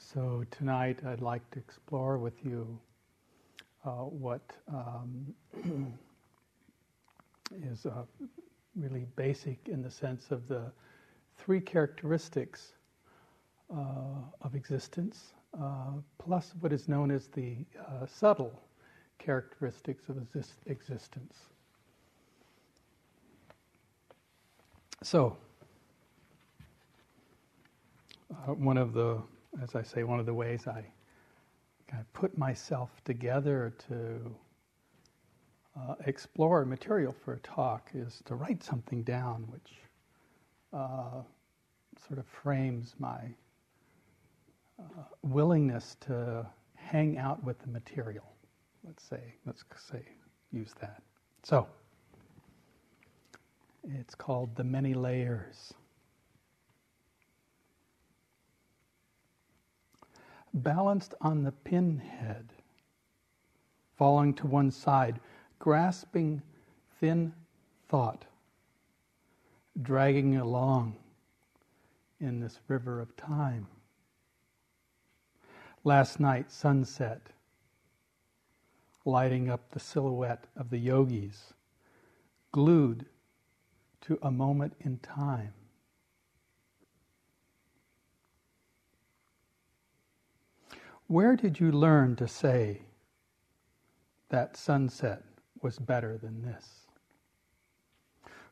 So tonight I'd like to explore with you uh, what um, is uh, really basic in the sense of the three characteristics uh, of existence, uh, plus what is known as the uh, subtle characteristics of exist- existence. So, uh, one of the, as I say, one of the ways I kind of put myself together to uh, explore material for a talk is to write something down which uh, sort of frames my uh, willingness to hang out with the material. Let's say, let's say, use that. So, it's called The Many Layers. Balanced on the pinhead, falling to one side, grasping thin thought, dragging along in this river of time. Last night, sunset, lighting up the silhouette of the yogis, glued to a moment in time. Where did you learn to say that sunset was better than this?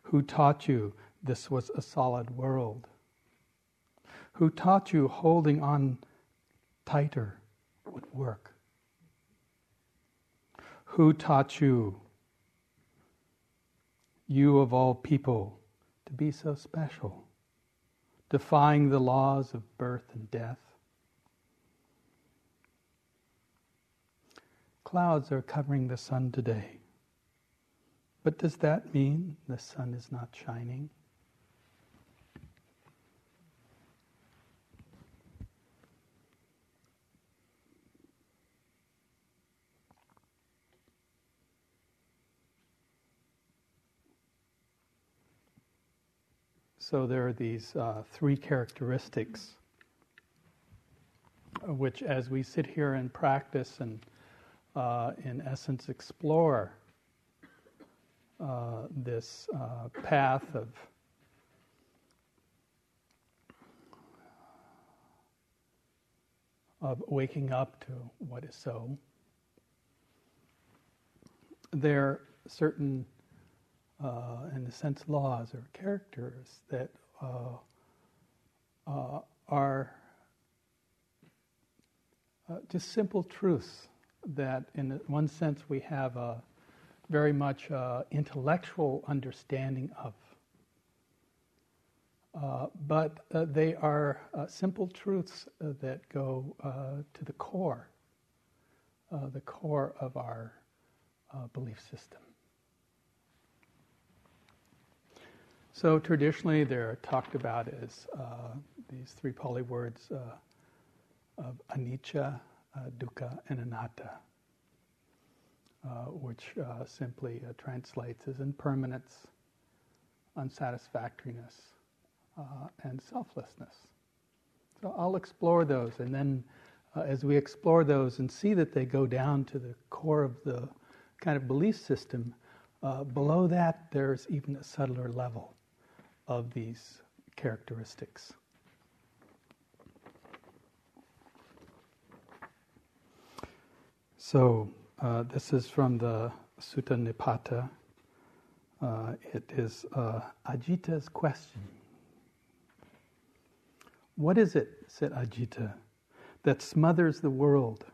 Who taught you this was a solid world? Who taught you holding on tighter would work? Who taught you you of all people, to be so special, defying the laws of birth and death. Clouds are covering the sun today. But does that mean the sun is not shining? So there are these uh, three characteristics, uh, which, as we sit here and practice and, uh, in essence, explore uh, this uh, path of of waking up to what is so. There are certain uh, in a sense, laws or characters that uh, uh, are just simple truths that, in one sense, we have a very much uh, intellectual understanding of. Uh, but they are simple truths that go to the core, the core of our belief system. So traditionally, they're talked about as uh, these three Pali words uh, of anicca, uh, dukkha, and anatta, uh, which uh, simply uh, translates as impermanence, unsatisfactoriness, and selflessness. So I'll explore those, and then as we explore those and see that they go down to the core of the kind of belief system, below that there's even a subtler level of these characteristics. So, uh, this is from the Sutta Nipata. Uh, it is uh, Ajita's question. What is it, said Ajita, that smothers the world?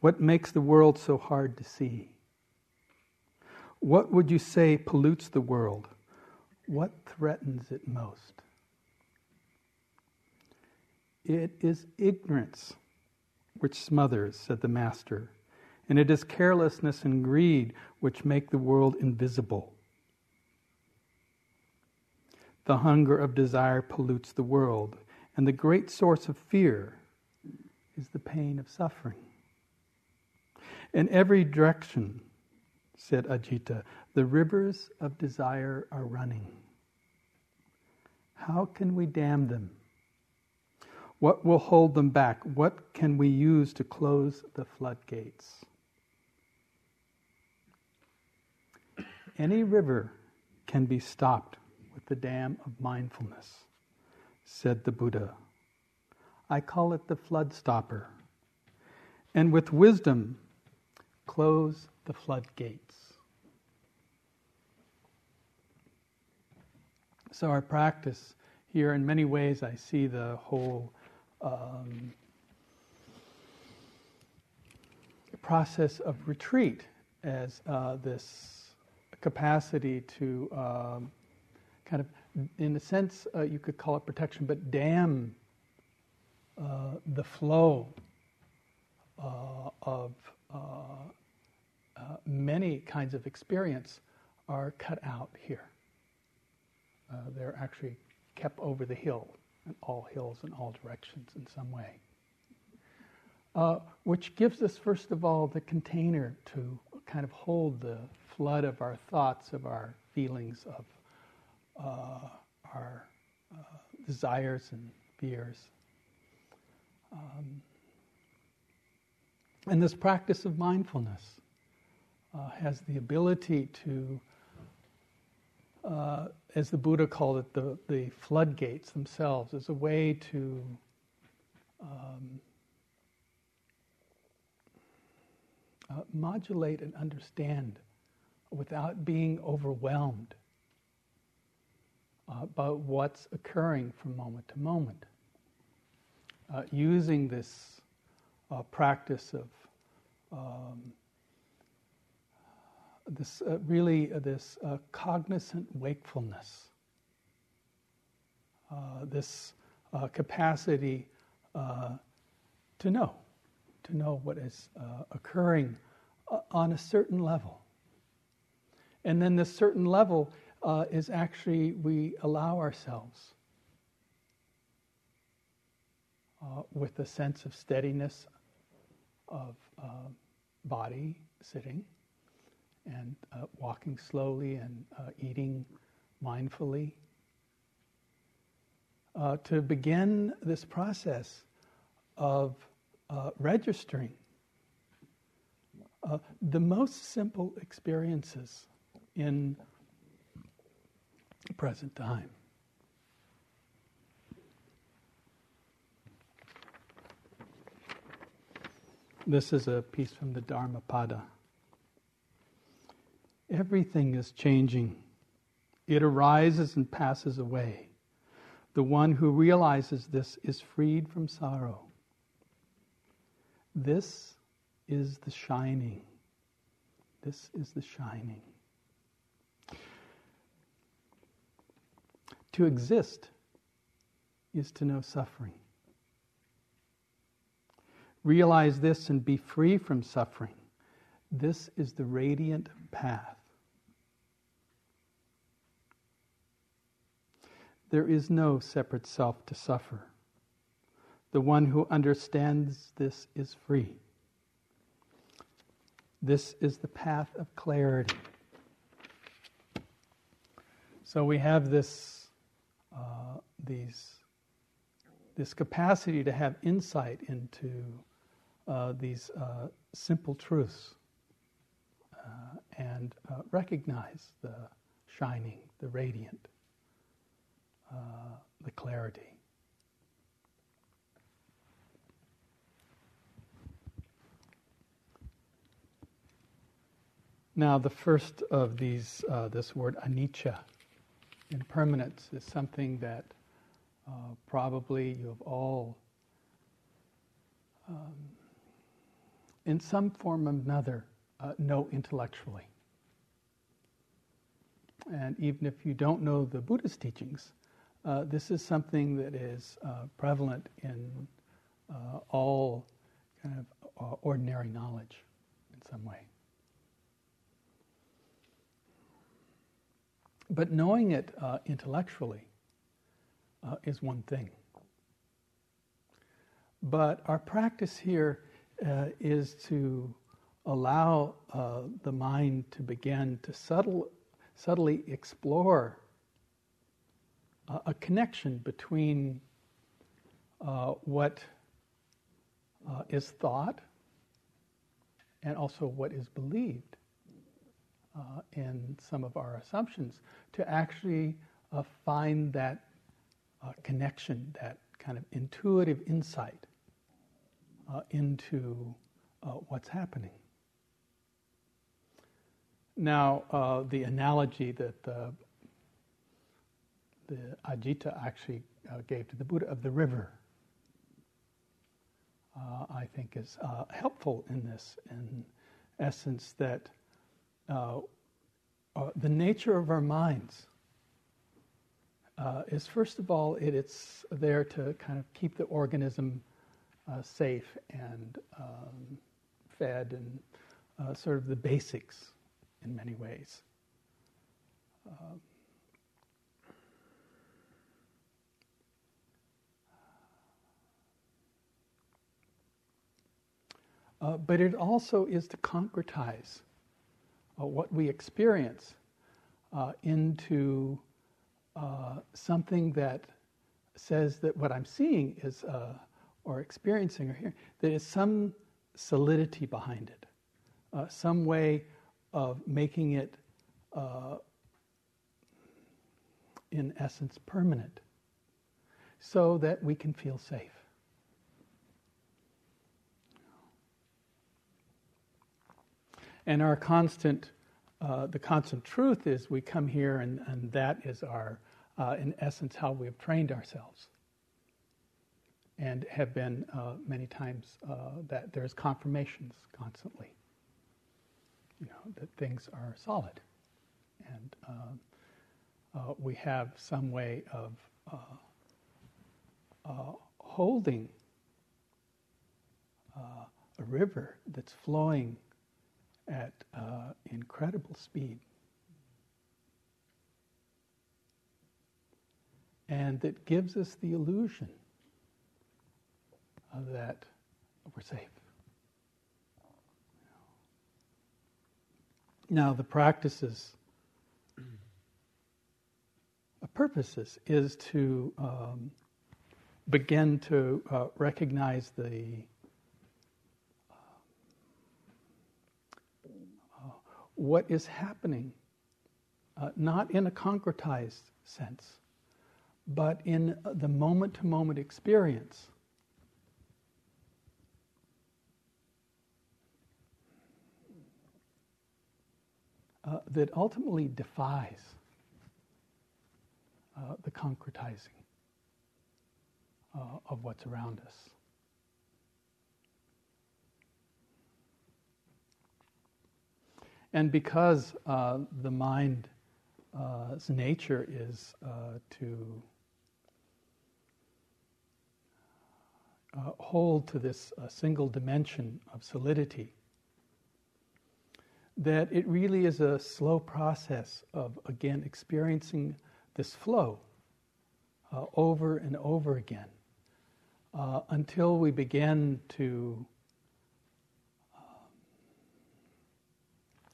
What makes the world so hard to see? What would you say pollutes the world? What threatens it most? It is ignorance which smothers, said the Master, and it is carelessness and greed which make the world invisible. The hunger of desire pollutes the world, and the great source of fear is the pain of suffering. In every direction, said Ajita, the rivers of desire are running. How can we dam them? What will hold them back? What can we use to close the floodgates? Any river can be stopped with the dam of mindfulness, said the Buddha. I call it the flood stopper. And with wisdom, close the floodgates. So, our practice here, in many ways, I see the whole um, process of retreat as uh, this capacity to um, kind of, in a sense, uh, you could call it protection, but dam uh, the flow uh, of uh, uh, many kinds of experience are cut out here. they're actually kept over the hill, and all hills in all directions in some way. Uh, which gives us, first of all, the container to kind of hold the flood of our thoughts, of our feelings, of uh, our uh, desires and fears. Um, and this practice of mindfulness uh, has the ability to uh, as the Buddha called it, the, the floodgates themselves, as a way to um, uh, modulate and understand without being overwhelmed uh, what's occurring from moment to moment. Uh, using this uh, practice of um, this uh, really uh, this uh, cognizant wakefulness, uh, this uh, capacity uh, to know, to know what is occurring on a certain level. And then this certain level is actually we allow ourselves with a sense of steadiness of body sitting and uh, walking slowly and uh, eating mindfully. Uh, to begin this process of uh, registering uh, the most simple experiences in present time. This is a piece from the Dharmapada. Everything is changing. It arises and passes away. The one who realizes this is freed from sorrow. This is the shining. This is the shining. To exist is to know suffering. Realize this and be free from suffering. This is the radiant path. There is no separate self to suffer. The one who understands this is free. This is the path of clarity. So we have this, uh, these, this capacity to have insight into uh, these uh, simple truths uh, and uh, recognize the shining, the radiant. Uh, the clarity. Now, the first of these, uh, this word anicca, impermanence, is something that uh, probably you have all, um, in some form or another, uh, know intellectually. And even if you don't know the Buddhist teachings, uh, this is something that is uh, prevalent in uh, all kind of uh, ordinary knowledge in some way. But knowing it uh, intellectually is one thing. But our practice here is to allow the mind to begin to subtle, subtly explore a connection between uh, what uh, is thought and also what is believed uh, in some of our assumptions to actually uh, find that uh, connection, that kind of intuitive insight uh, into uh, what's happening. Now, uh, the analogy that the, the Ajita actually gave to the Buddha of the river uh, I think is uh, helpful in this, in essence, that uh, uh the nature of our minds uh, is, first of all, it, it's there to kind of keep the organism uh, safe and um, fed and sort of the basics in many ways. Um, Uh, but it also is to concretize uh, what we experience uh, into uh, something that says that what I'm seeing is, uh, or experiencing or hearing, there is some solidity behind it, uh, some way of making it, in essence, permanent, so that we can feel safe. And our constant, uh, the constant truth is we come here and, and that is our, uh, in essence, how we have trained ourselves. And have been uh, many times uh, that there's confirmations constantly, you know, that things are solid. And uh, uh, we have some way of holding a river that's flowing at uh, incredible speed. And that gives us the illusion that we're safe. Now, the practices, the purposes is to um, begin to uh, recognize the what is happening, uh, not in a concretized sense, but in the moment to moment experience. Uh, that ultimately defies uh, the concretizing uh, of what's around us. And because uh, the mind's uh, nature is uh, to uh, hold to this uh, single dimension of solidity, that it really is a slow process of, again, experiencing this flow uh, over and over again until we begin to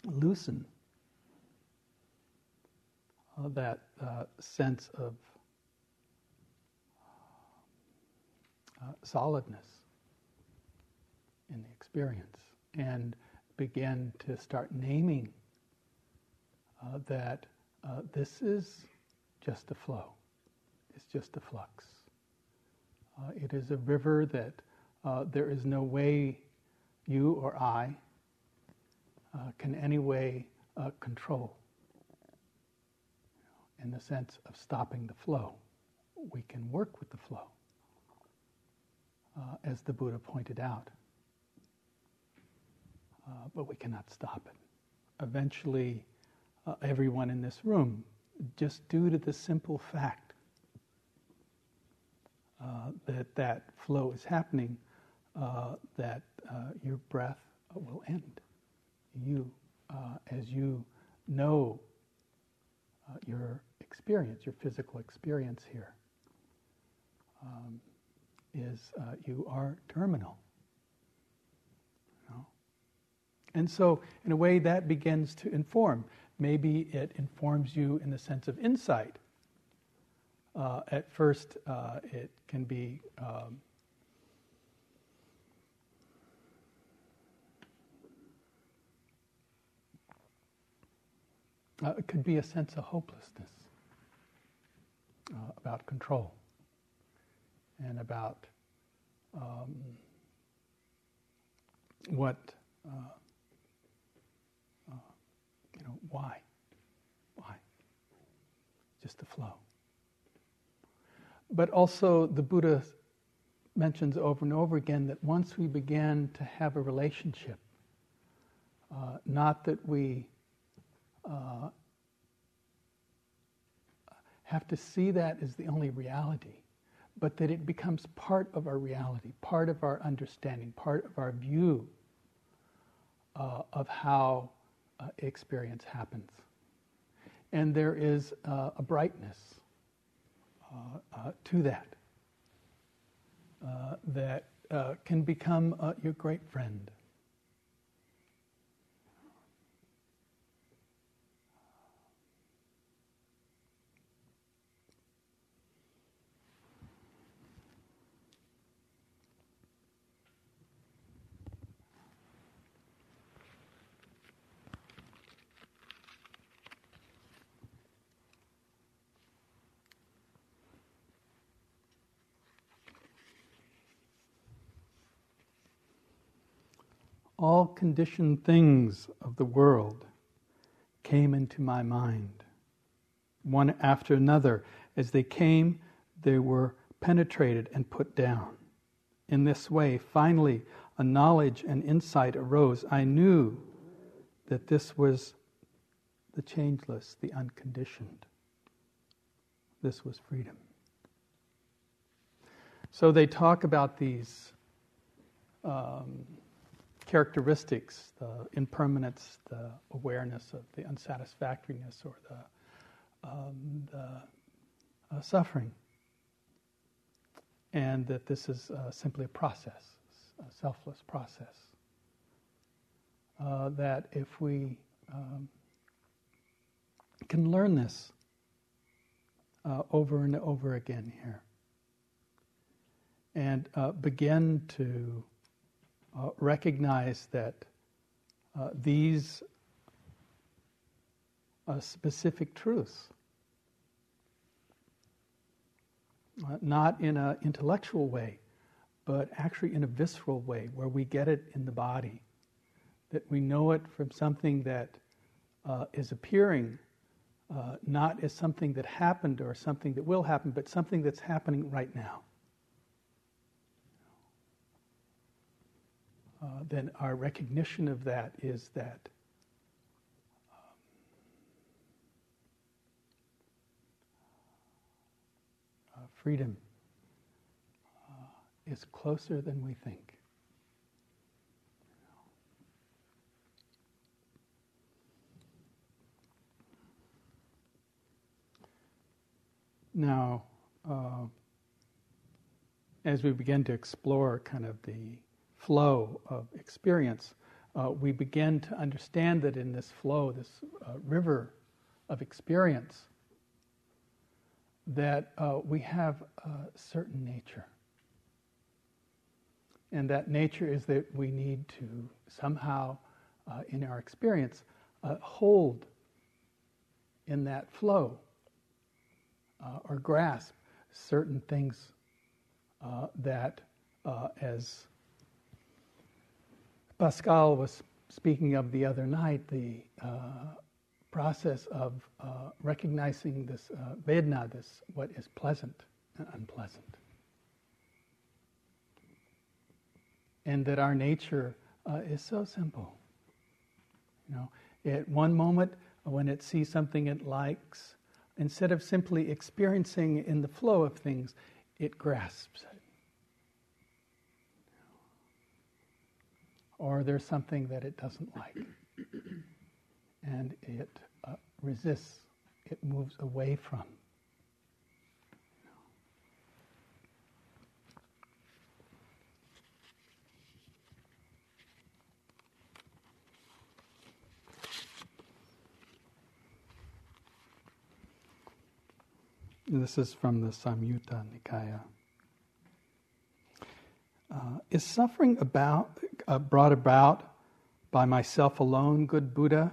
loosen uh, that uh, sense of uh, solidness in the experience and begin to start naming uh, that uh, this is just a flow, it's just a flux. Uh, it is a river that there is no way you or I uh, can any way uh, control in the sense of stopping the flow. We can work with the flow, uh, as the Buddha pointed out, uh, but we cannot stop it. Eventually, uh, everyone in this room, just due to the simple fact uh, that that flow is happening, that your breath will end you, uh, as you know uh, your experience, your physical experience here, um, is uh, you are terminal. And so, in a way, that begins to inform. Maybe it informs you in the sense of insight uh, at first uh, it can be um, uh, it could be a sense of hopelessness uh, about control and about um, what uh, uh, you know why why? Just the flow. But also the buddha mentions over and over again that once we begin to have a relationship uh, not that we uh, have to see that as the only reality but that it becomes part of our reality, part of our understanding, part of our view uh, of how uh, experience happens. And there is uh, a brightness uh, uh, to that uh, that can become your great friend. All conditioned things of the world came into my mind. One after another, as they came, they were penetrated and put down. In this way, finally, a knowledge and insight arose. I knew that this was the changeless, the unconditioned. This was freedom. So they talk about these um, characteristics, the impermanence, the awareness of the unsatisfactoriness or the, um, the uh, suffering. And that this is uh, simply a process, a selfless process. Uh, that if we um, can learn this uh, over and over again here and uh, begin to uh, recognize that uh, these uh, specific truths, uh, not in an intellectual way, but actually in a visceral way, where we get it in the body, that we know it from something that uh, is appearing. Uh, not as something that happened or something that will happen, but something that's happening right now. Uh, then our recognition of that is that um, uh, freedom uh, is closer than we think. Now, uh, as we begin to explore kind of the flow of experience, uh, we begin to understand that in this flow, this uh, river of experience, that uh, we have a certain nature. And that nature is that we need to somehow, uh, in our experience, uh, hold in that flow uh, or grasp certain things that, as Pascal was speaking of the other night, the uh, process of uh, recognizing this uh, vedana, this what is pleasant and unpleasant. And that our nature uh, is so simple. You know, at one moment when it sees something it likes, instead of simply experiencing in the flow of things, it grasps it or there's something that it doesn't like. And it uh, resists, it moves away from. This is from the Samyutta Nikaya. Uh, is suffering about uh, brought about by myself alone, good Buddha?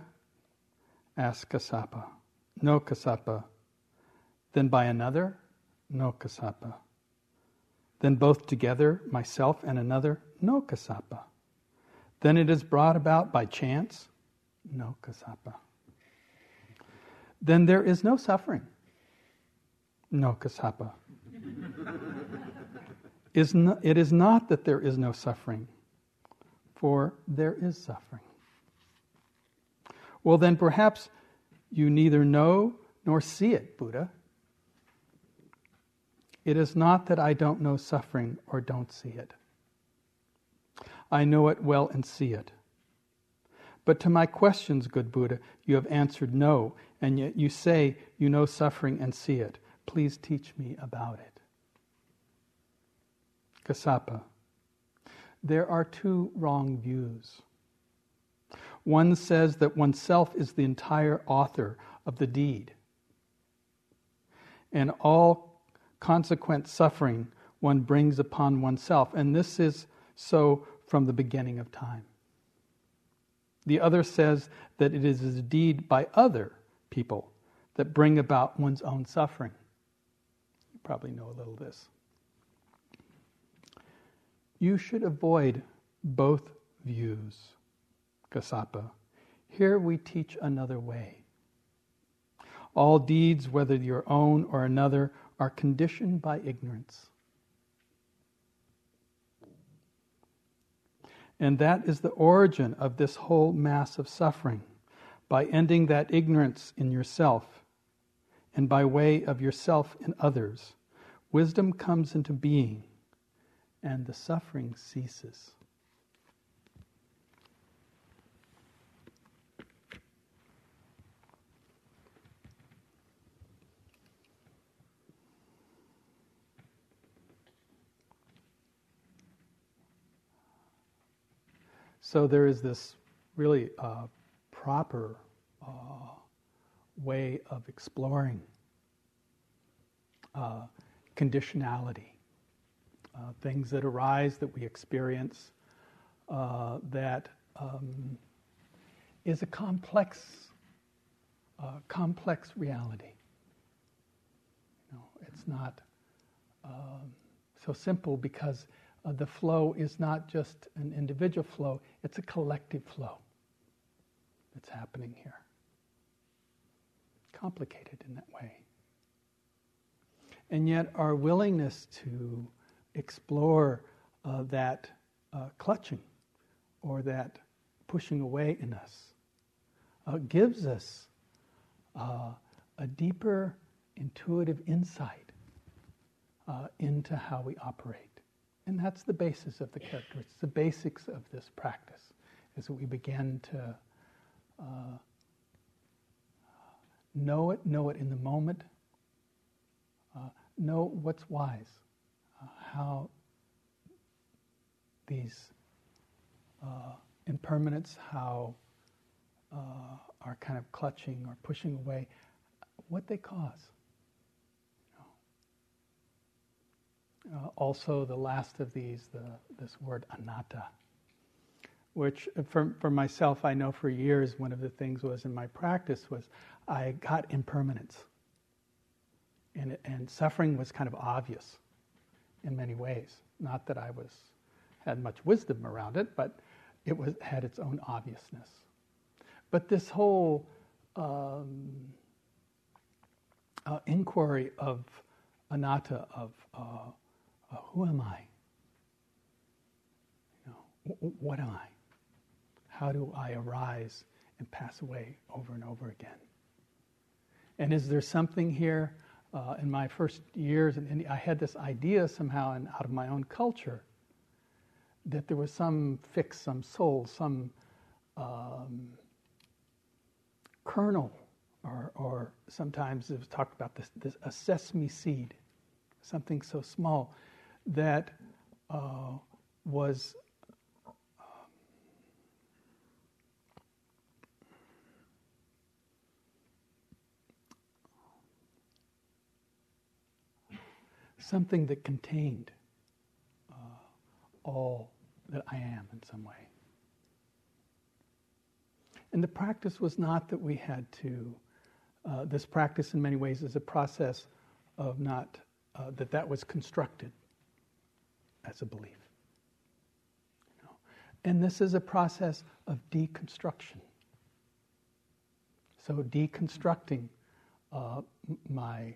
asked Kassapa. No, Kassapa. Then by another? No, Kassapa. Then both together, myself and another? No, Kassapa. Then it is brought about by chance? No, Kassapa. Then there is no suffering? No, Kassapa. is it is not that there is no suffering, for there is suffering. Well, then perhaps you neither know nor see it, Buddha. It is not that I don't know suffering or don't see it. I know it well and see it. But to my questions, good Buddha, you have answered no, and yet you say you know suffering and see it. Please teach me about it. Kassapa. There are two wrong views. One says that oneself is the entire author of the deed, and all consequent suffering one brings upon oneself, and this is so from the beginning of time. The other says that it is a deed by other people that bring about one's own suffering. You probably know a little of this. You should avoid both views, Kassapa. Here we teach another way. All deeds, whether your own or another, are conditioned by ignorance. And that is the origin of this whole mass of suffering. By ending that ignorance in yourself and by way of yourself in others, wisdom comes into being and the suffering ceases. So there is this really uh, proper uh, way of exploring uh, conditionality uh, things that arise that we experience uh, that um, is a complex, uh, complex reality. You know, it's not um, so simple because uh, the flow is not just an individual flow; it's a collective flow that's happening here. Complicated in that way. And yet, our willingness to explore uh, that uh, clutching or that pushing away in us uh, gives us uh, a deeper intuitive insight uh, into how we operate. And that's the basis of the character. It's the basics of this practice, is that we begin to uh, know it, know it in the moment, know what's wise how these uh, impermanence, how uh, are kind of clutching or pushing away, what they cause. Uh, also, the last of these, the, this word anatta, which for, for myself, I know for years one of the things was in my practice was I got impermanence. And, and suffering was kind of obvious in many ways. Not that I was had much wisdom around it, but it was had its own obviousness. But this whole um, uh, inquiry of anatta, of uh, uh, who am I? You know, w- what am I? How do I arise and pass away over and over again? And is there something here uh, in my first years in India, I had this idea somehow, and out of my own culture, that there was some fix, some soul, some um, kernel, or, or sometimes it was talked about this, this, a sesame seed, something so small that uh, was something that contained uh, all that I am in some way. And the practice was not that we had to, uh, this practice in many ways is a process of not, uh, that that was constructed as a belief. You know? And this is a process of deconstruction. So, deconstructing uh, my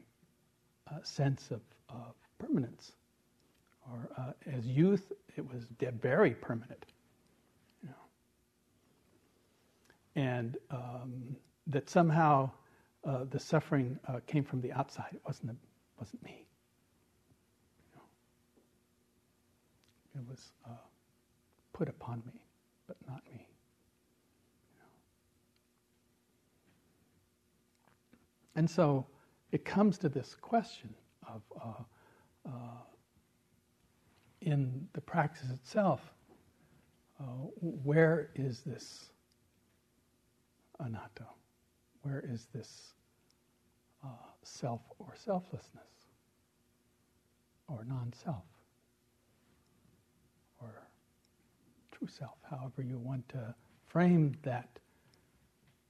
uh, sense of, of, permanence. Or uh, as youth, it was very permanent. You know? And um, that somehow uh, the suffering uh, came from the outside. It wasn't, a, wasn't me. You know? It was uh, put upon me, but not me. And so it comes to this question of uh, uh, in the practice itself, uh, where is this anatta? Where is this uh, self or selflessness or non self or true self, however you want to frame that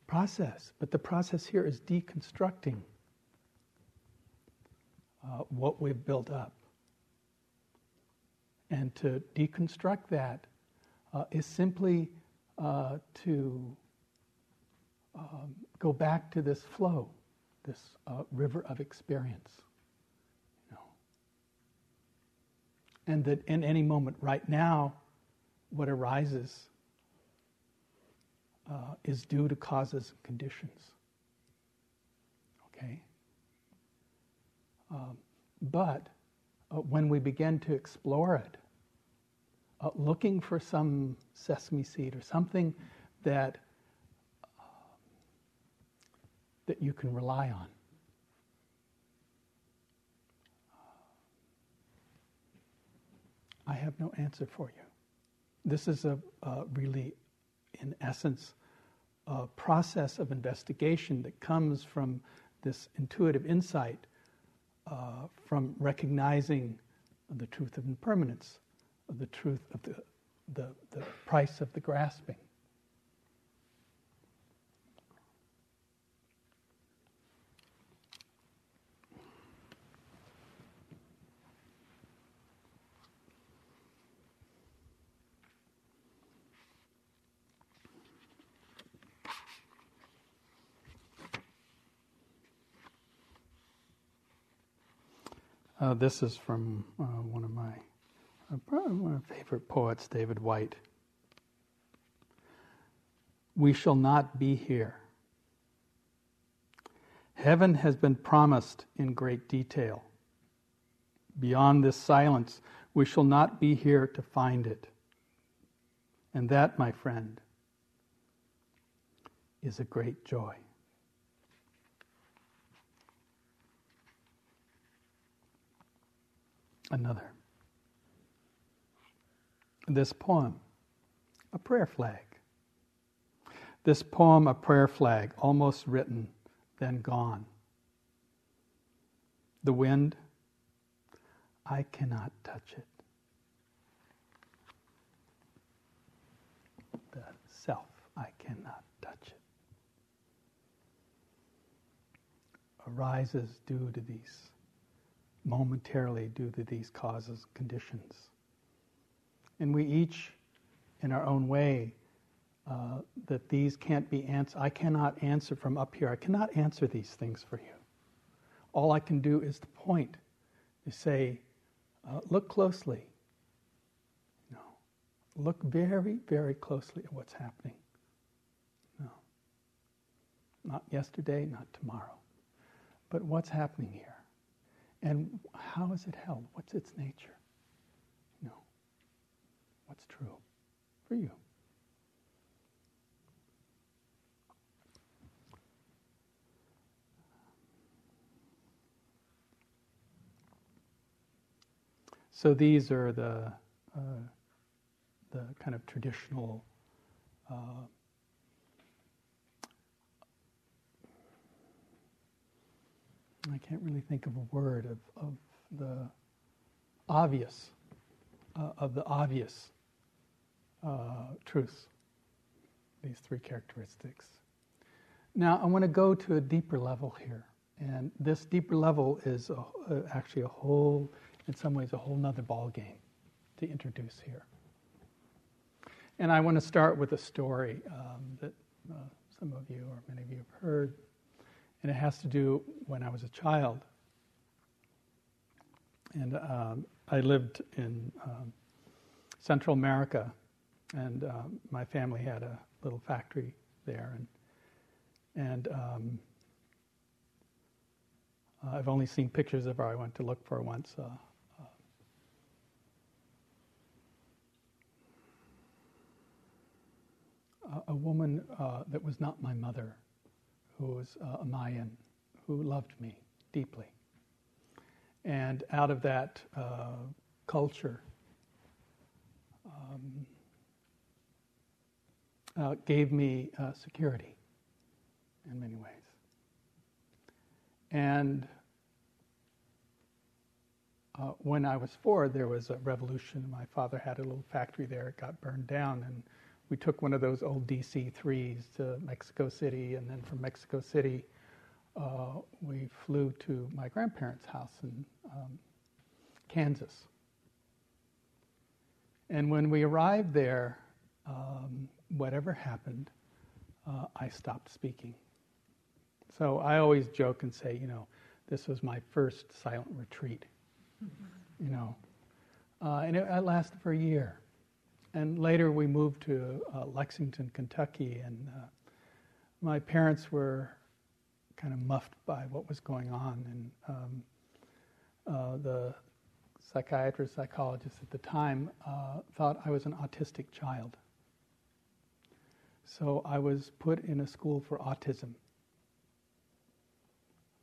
process. But the process here is deconstructing uh, what we've built up. And to deconstruct that uh, is simply uh, to um, go back to this flow, this uh, river of experience. You know. And that in any moment, right now, what arises uh, is due to causes and conditions. Um, but uh, when we begin to explore it, uh, looking for some sesame seed or something that uh, that you can rely on. I have no answer for you. This is a, a really, in essence, a process of investigation that comes from this intuitive insight uh, from recognizing the truth of impermanence, the truth of the, the, the price of the grasping. Uh, this is from uh, one of my uh, probably one of my favorite poets, David Whyte. We shall not be here. Heaven has been promised in great detail. Beyond this silence, we shall not be here to find it. And that, my friend, is a great joy. Another. This poem, a prayer flag. This poem, a prayer flag, almost written, then gone. The wind, I cannot touch it. The self, I cannot touch it. Arises due to these momentarily due to these causes, and conditions. And we each, in our own way, uh, that these can't be answered. I cannot answer from up here. I cannot answer these things for you. All I can do is to point, to say, uh, look closely. No. Look very, very closely at what's happening. No. Not yesterday, not tomorrow. But what's happening here? And how is it held? What's its nature? You know, what's true for you? So these are the uh, the kind of traditional uh, I can't really think of a word of, of the obvious, uh, of the obvious uh, truths, these three characteristics. Now, I want to go to a deeper level here. And this deeper level is a, uh, actually a whole, in some ways, a whole nother ball game to introduce here. And I want to start with a story um, that uh, some of you or many of you have heard. And it has to do when I was a child. And um, I lived in um, Central America, and um, my family had a little factory there. And, and um, I've only seen pictures of her. I went to look for her once. Uh, a woman uh, that was not my mother, who was uh, a Mayan, who loved me deeply. And out of that uh, culture, um, uh, gave me uh, security in many ways. And uh, when I was four, there was a revolution. My father had a little factory there. It got burned down, and we took one of those old DC 3s to Mexico City, and then from Mexico City, uh, we flew to my grandparents' house in um, Kansas. And when we arrived there, um, whatever happened, uh, I stopped speaking. So I always joke and say, you know, this was my first silent retreat, you know. Uh, and it, it lasted for a year and later we moved to uh, Lexington, Kentucky, and uh, my parents were kind of muffed by what was going on, and um, uh, the psychiatrist, psychologist at the time uh, thought I was an autistic child. So I was put in a school for autism,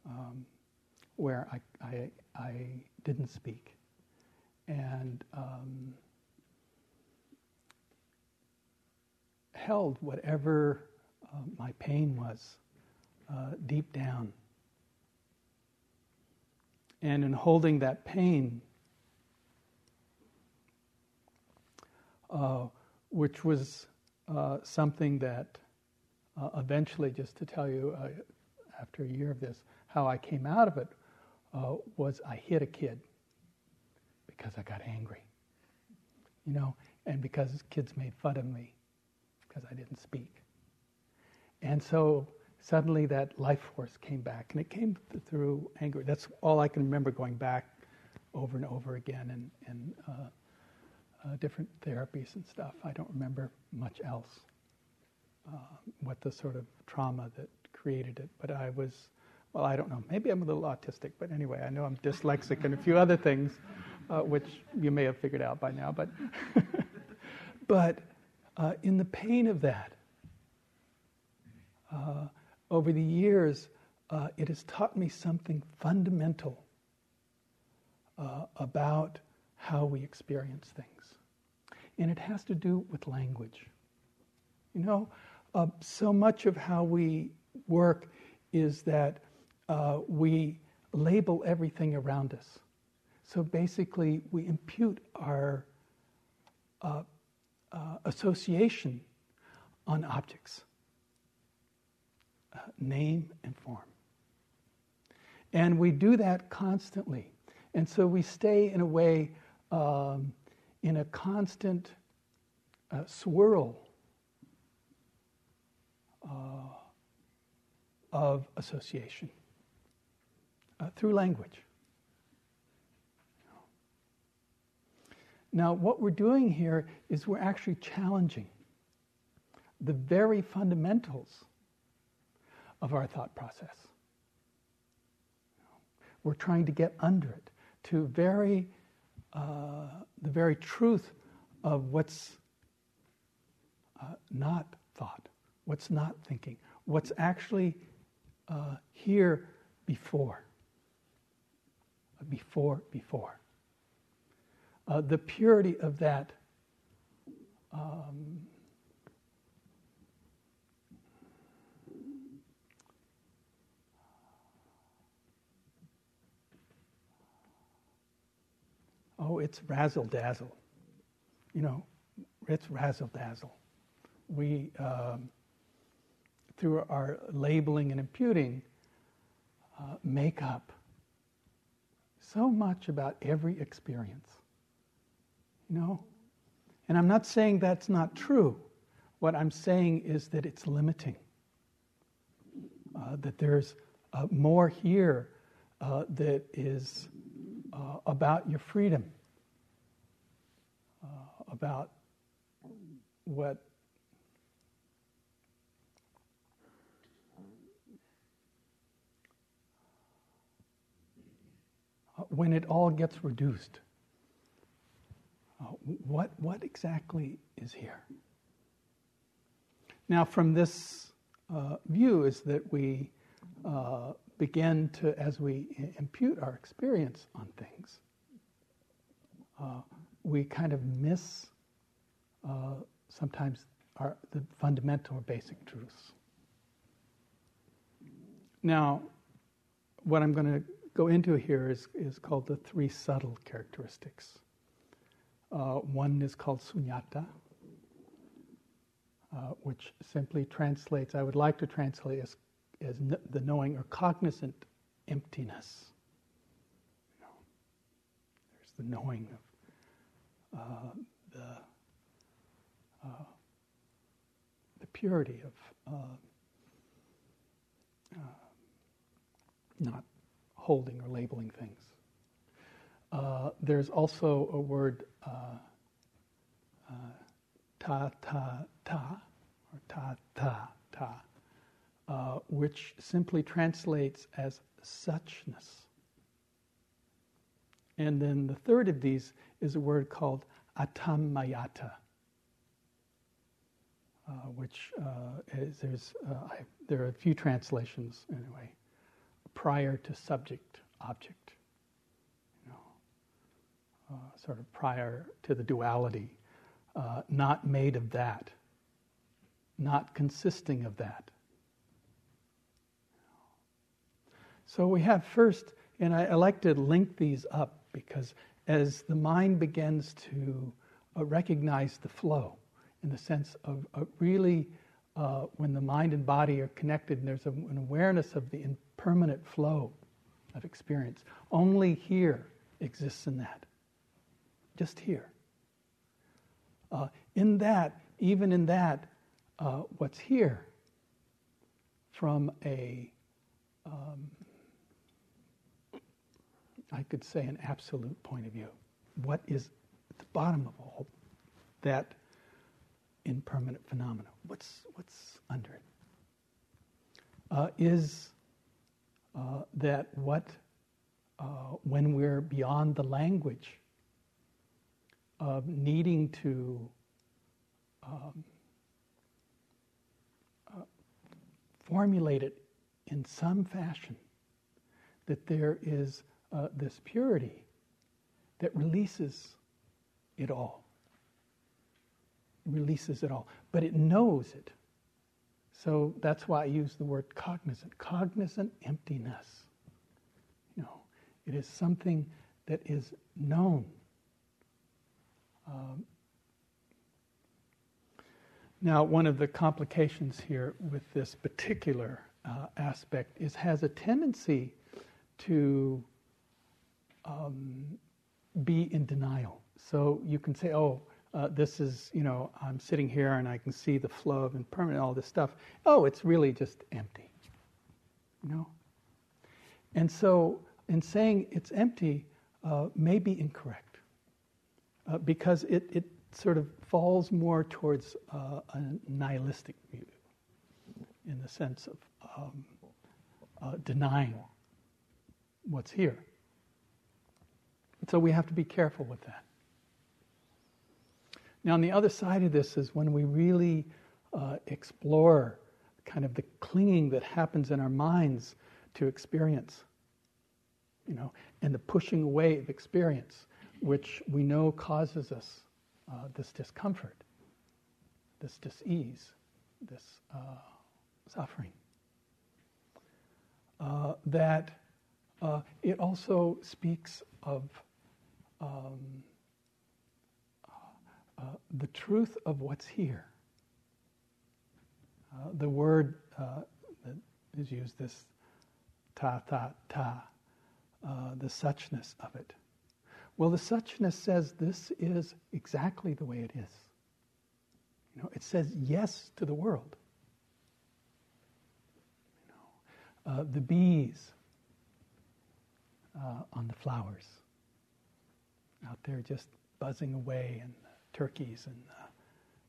um, where I, I, I, didn't speak, and um, held whatever uh, my pain was uh, deep down. And in holding that pain, uh, which was uh, something that uh, eventually, just to tell you, uh, after a year of this, how I came out of it was I hit a kid because I got angry, you know, and because kids made fun of me because I didn't speak. And so suddenly that life force came back, and it came th- through anger. That's all I can remember going back over and over again and, and uh, uh, different therapies and stuff. I don't remember much else, uh, what the sort of trauma that created it. But I was, well, I don't know. Maybe I'm a little autistic, but anyway, I know I'm dyslexic and a few other things, uh, which you may have figured out by now. But, but uh, in the pain of that, uh, over the years, uh, it has taught me something fundamental uh, about how we experience things. And it has to do with language. You know, uh, so much of how we work is that uh, we label everything around us. So basically, we impute our uh, uh, association on objects, uh, name and form. And we do that constantly. And so we stay in a way um, in a constant uh, swirl uh, of association uh, through language. Now, what we're doing here is we're actually challenging the very fundamentals of our thought process. We're trying to get under it to very uh, the very truth of what's uh, not thought, what's not thinking, what's actually uh, here before. Before, before uh, the purity of that um, oh, it's razzle dazzle. You know, it's razzle dazzle. We, um, through our labeling and imputing, uh, make up so much about every experience. You know? And I'm not saying that's not true. What I'm saying is that it's limiting. Uh, that there's uh, more here uh, that is uh, about your freedom, uh, about what when it all gets reduced, uh, what, what exactly is here? Now, from this uh, view, is that we uh, begin to, as we impute our experience on things, uh, we kind of miss uh, sometimes our, the fundamental or basic truths. Now, what I'm going to go into here is, is called the three subtle characteristics. Uh, one is called sunyata, uh, which simply translates, I would like to translate as, as n- the knowing or cognizant emptiness. You know, there's the knowing of uh, the, uh, the purity of uh, uh, not holding or labeling things. Uh, there's also a word uh, uh, ta ta ta or ta ta ta, uh, which simply translates as suchness. And then the third of these is a word called atammayata, uh, which is, there's, I, there are a few translations anyway prior to subject object, uh, sort of prior to the duality, uh, not made of that, not consisting of that. So we have first, and I, I like to link these up because as the mind begins to uh, recognize the flow, in the sense of uh, really uh, when the mind and body are connected and there's a, an awareness of the impermanent flow of experience. Only here exists in that. Just here. Uh, in that, even in that, uh, what's here from a, um, I could say, an absolute point of view. What is at the bottom of all that impermanent phenomena? What's, what's under it? Uh, is uh, that what, uh, when we're beyond the language of needing to um, uh, formulate it in some fashion, that there is uh, this purity that releases it all releases it all, but it knows it. So that's why I use the word cognizant. Cognizant emptiness. You know, it is something that is known. Um, now, one of the complications here with this particular uh, aspect is has a tendency to um, be in denial. So you can say, "Oh, uh, this is, you know, I'm sitting here and I can see the flow of impermanent, all this stuff. Oh, it's really just empty. You know? And so, in saying it's empty uh, may be incorrect uh, because it, it sort of falls more towards uh, a nihilistic view in the sense of um, uh, denying what's here. So, we have to be careful with that. Now, on the other side of this is when we really uh, explore kind of the clinging that happens in our minds to experience, you know, and the pushing away of experience, which we know causes us uh, this discomfort, this dis-ease, this uh, suffering. Uh, that uh, it also speaks of um, uh, the truth of what's here. Uh, the word uh, that is used, this ta ta ta, uh, the suchness of it. Well, the suchness says this is exactly the way it is. You know, it says yes to the world. You know, uh, the bees uh, on the flowers out there just buzzing away, and the turkeys and the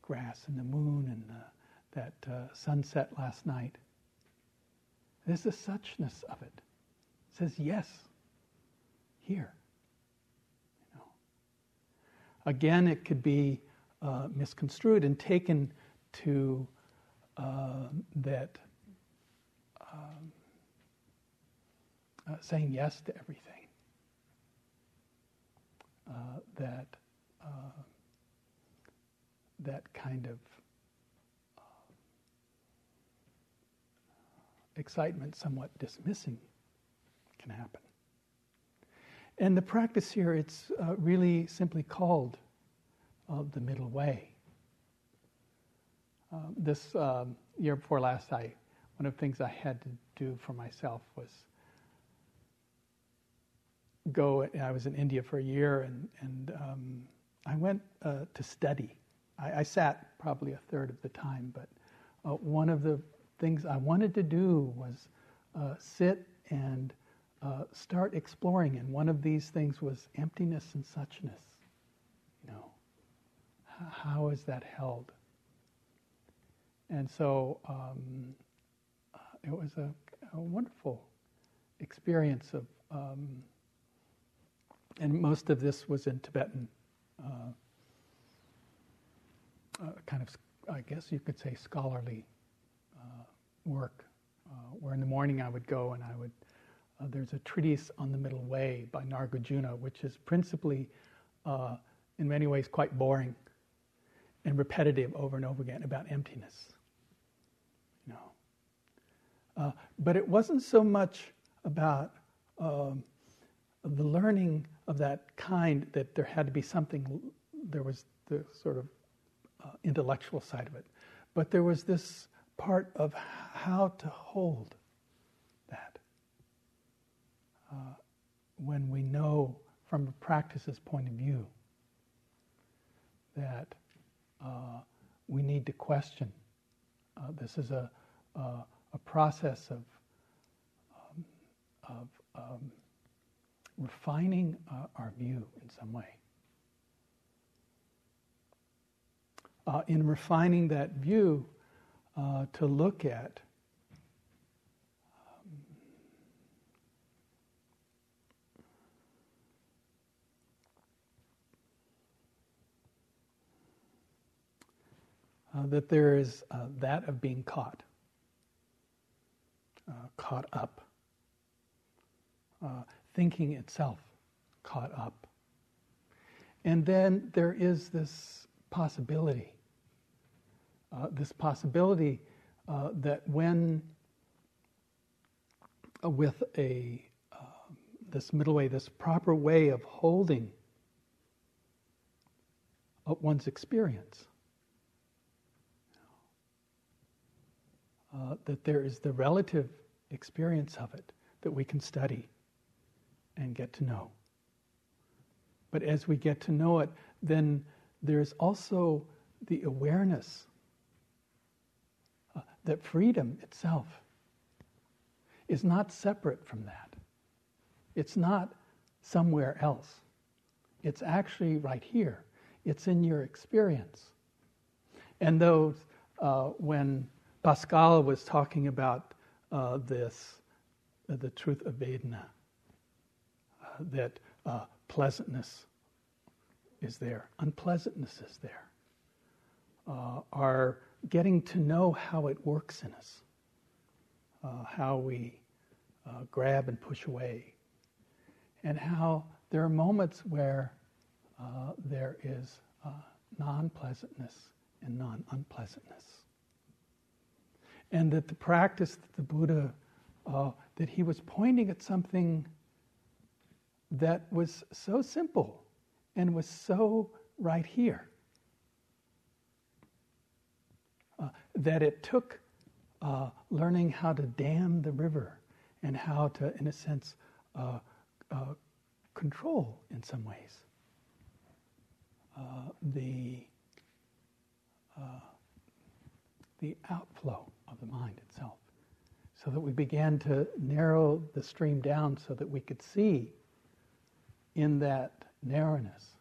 grass and the moon and the, that uh, sunset last night. There's the suchness of it. It says yes, here. Again, it could be uh, misconstrued and taken to uh, that um, uh, saying yes to everything. Uh, that uh, that kind of uh, excitement, somewhat dismissing, can happen. And the practice here, it's uh, really simply called uh, the middle way. Uh, this um, year before last, I one of the things I had to do for myself was go. I was in India for a year, and and um, I went uh, to study. I, I, sat probably a third of the time, but uh, one of the things I wanted to do was uh, sit and uh, start exploring. And one of these things was emptiness and suchness. You know, how is that held? And so um, uh, it was a, a, wonderful experience of. Um, and most of this was in Tibetan, uh, uh, kind of, I guess you could say, scholarly uh, work. Uh, where in the morning I would go and I would, uh, there's a treatise on the middle way by Nagarjuna, which is principally, uh, in many ways, quite boring and repetitive over and over again about emptiness. You know, but it wasn't so much about um, the learning of that kind that there had to be something, there was the sort of uh, intellectual side of it, but there was this part of how to hold. Uh, when we know from a practice's point of view that uh, we need to question. Uh, this is a, a process of, um, of um, refining uh, our view in some way. Uh, in refining that view, uh, to look at uh, that there is uh, that of being caught, uh, caught up. Uh, thinking itself caught up. And then there is this possibility, uh, this possibility that when with a this middle way, this proper way of holding one's experience, uh, that there is the relative experience of it that we can study and get to know. But as we get to know it, then there's also the awareness uh, that freedom itself is not separate from that. It's not somewhere else. It's actually right here. It's in your experience. And those, uh, when Pascal was talking about uh, this, uh, the truth of Vedana, that uh, pleasantness is there, unpleasantness is there. Uh, our getting to know how it works in us, uh, how we uh, grab and push away, and how there are moments where uh, there is uh, non pleasantness and non unpleasantness. And that the practice that the Buddha, that he was pointing at something that was so simple and was so right here uh, that it took uh, learning how to dam the river and how to, in a sense, uh, uh control in some ways. Uh, the uh, the outflow of the mind itself, so that we began to narrow the stream down so that we could see in that narrowness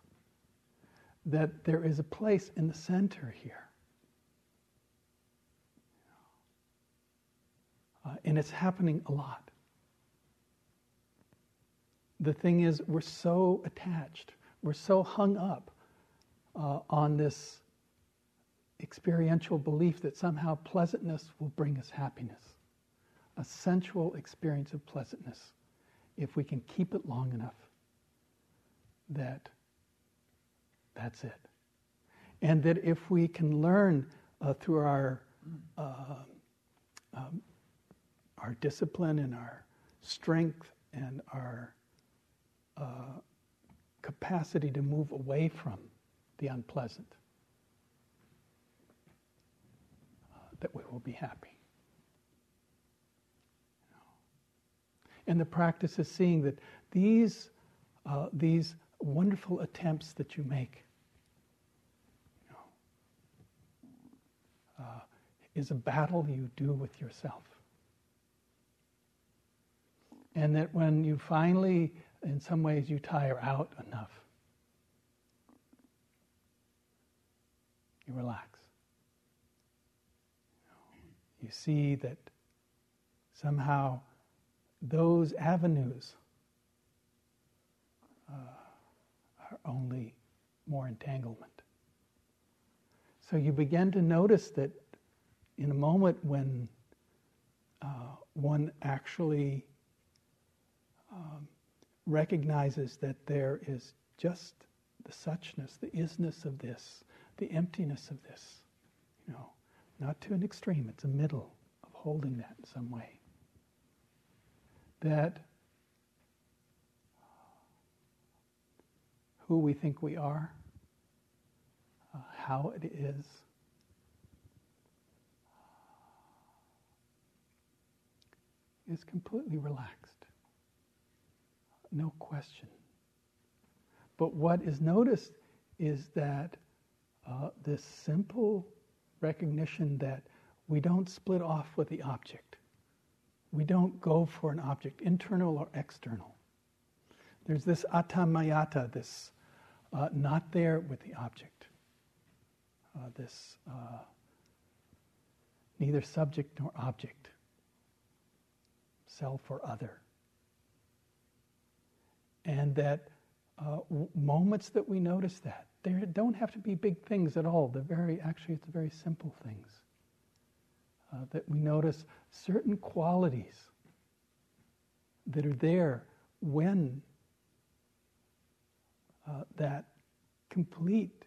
that there is a place in the center here. Uh, and it's happening a lot. The thing is, we're so attached, we're so hung up uh, on this experiential belief that somehow pleasantness will bring us happiness, a sensual experience of pleasantness, if we can keep it long enough, that that's it. And that if we can learn uh, through our uh, um, our discipline and our strength and our uh, capacity to move away from the unpleasant, uh, that we will be happy. And the practice is seeing that these, uh, these wonderful attempts that you make you know, uh, is a battle you do with yourself. And that when you finally, in some ways, you tire out enough, you relax. You see that somehow those avenues uh, are only more entanglement. So you begin to notice that in a moment when uh, one actually um, recognizes that there is just the suchness, the isness of this, the emptiness of this. You know, not to an extreme, it's a middle of holding that in some way. That who we think we are, uh, how it is, is completely relaxed. No question. But what is noticed is that uh, this simple recognition that we don't split off with the object. We don't go for an object, internal or external. There's this atammayata, this uh, not there with the object, uh, this uh, neither subject nor object, self or other. And that uh, w- moments that we notice that, there don't have to be big things at all. They're very, actually, it's very simple things. Uh, that we notice certain qualities that are there when uh, that complete,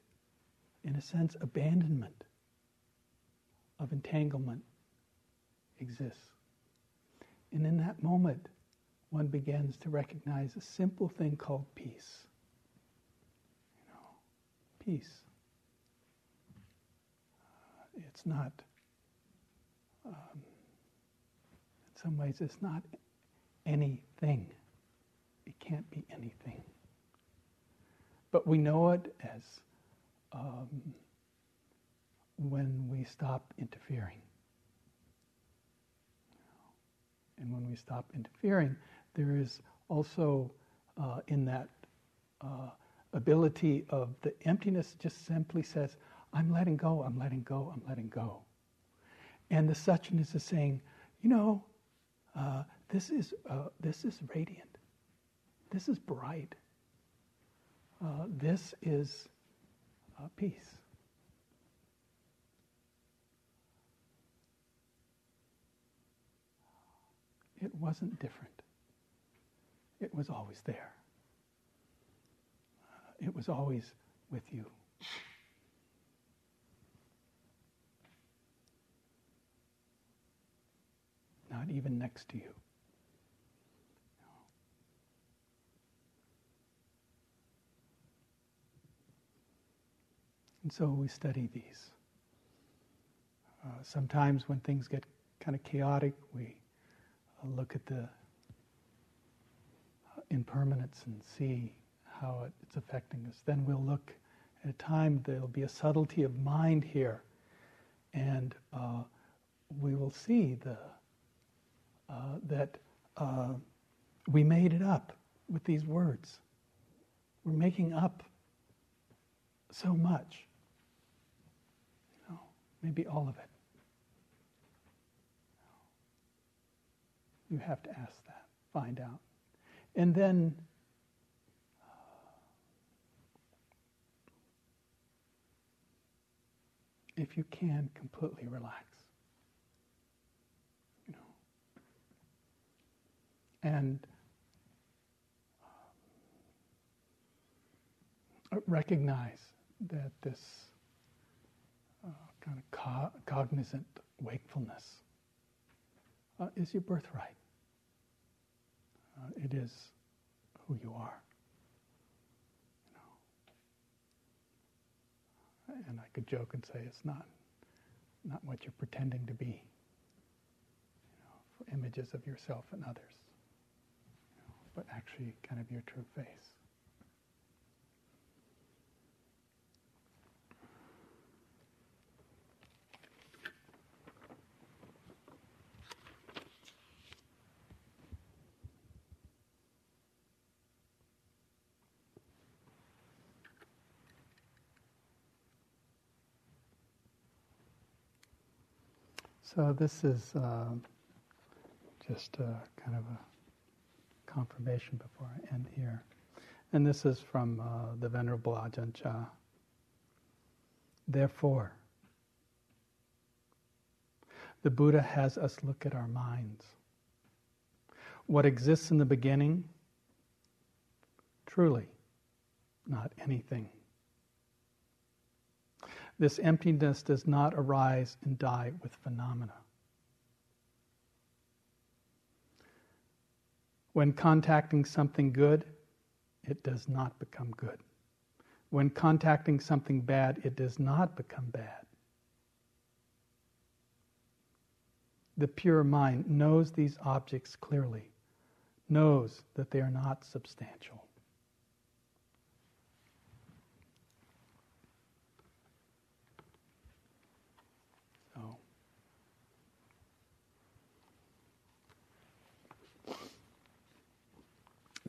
in a sense, abandonment of entanglement exists. And in that moment, one begins to recognize a simple thing called peace peace. It's not, um, in some ways, it's not anything. It can't be anything. But we know it as um, when we stop interfering. And when we stop interfering, there is also uh, in that uh, ability of the emptiness just simply says, I'm letting go, I'm letting go, I'm letting go. And the suchness is saying, you know, uh, this is uh, this is radiant, this is bright, uh, this is uh, peace. It wasn't different. It was always there it was always with you. Not even next to you. And so we study these. Uh, sometimes when things get kind of chaotic, we uh, look at the uh, impermanence and see how it, it's affecting us. Then we'll look at a time, there'll be a subtlety of mind here, and uh, we will see the, uh, that uh, we made it up with these words. We're making up so much. You know, maybe all of it. You have to ask that, find out. And then if you can, completely relax. You know. And uh, recognize that this uh, kind of co- cognizant wakefulness uh, is your birthright. Uh, it is who you are. And I could joke and say it's not not what you're pretending to be. You know, for images of yourself and others, you know, but actually kind of your true face. So this is uh, just a, kind of a confirmation before I end here. And this is from uh, the Venerable Ajahn Chah. Therefore, the Buddha has us look at our minds. What exists in the beginning? Truly, not anything. This emptiness does not arise and die with phenomena. When contacting something good, it does not become good. When contacting something bad, it does not become bad. The pure mind knows these objects clearly, knows that they are not substantial.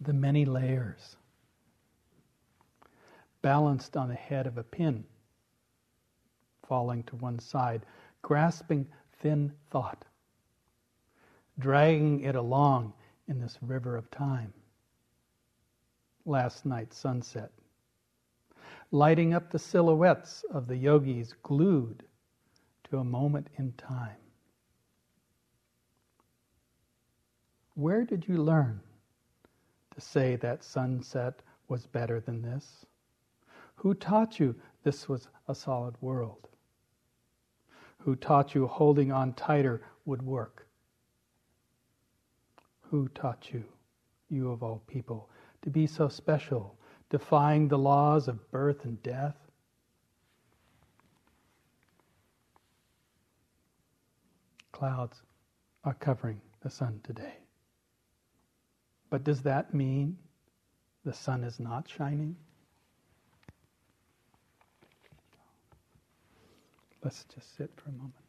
The many layers, balanced on the head of a pin, falling to one side, grasping thin thought, dragging it along in this river of time. Last night's sunset, lighting up the silhouettes of the yogis glued to a moment in time. Where did you learn say that sunset was better than this? Who taught you this was a solid world? Who taught you holding on tighter would work? Who taught you, you of all people, to be so special, defying the laws of birth and death? Clouds are covering the sun today. But does that mean the sun is not shining? Let's just sit for a moment.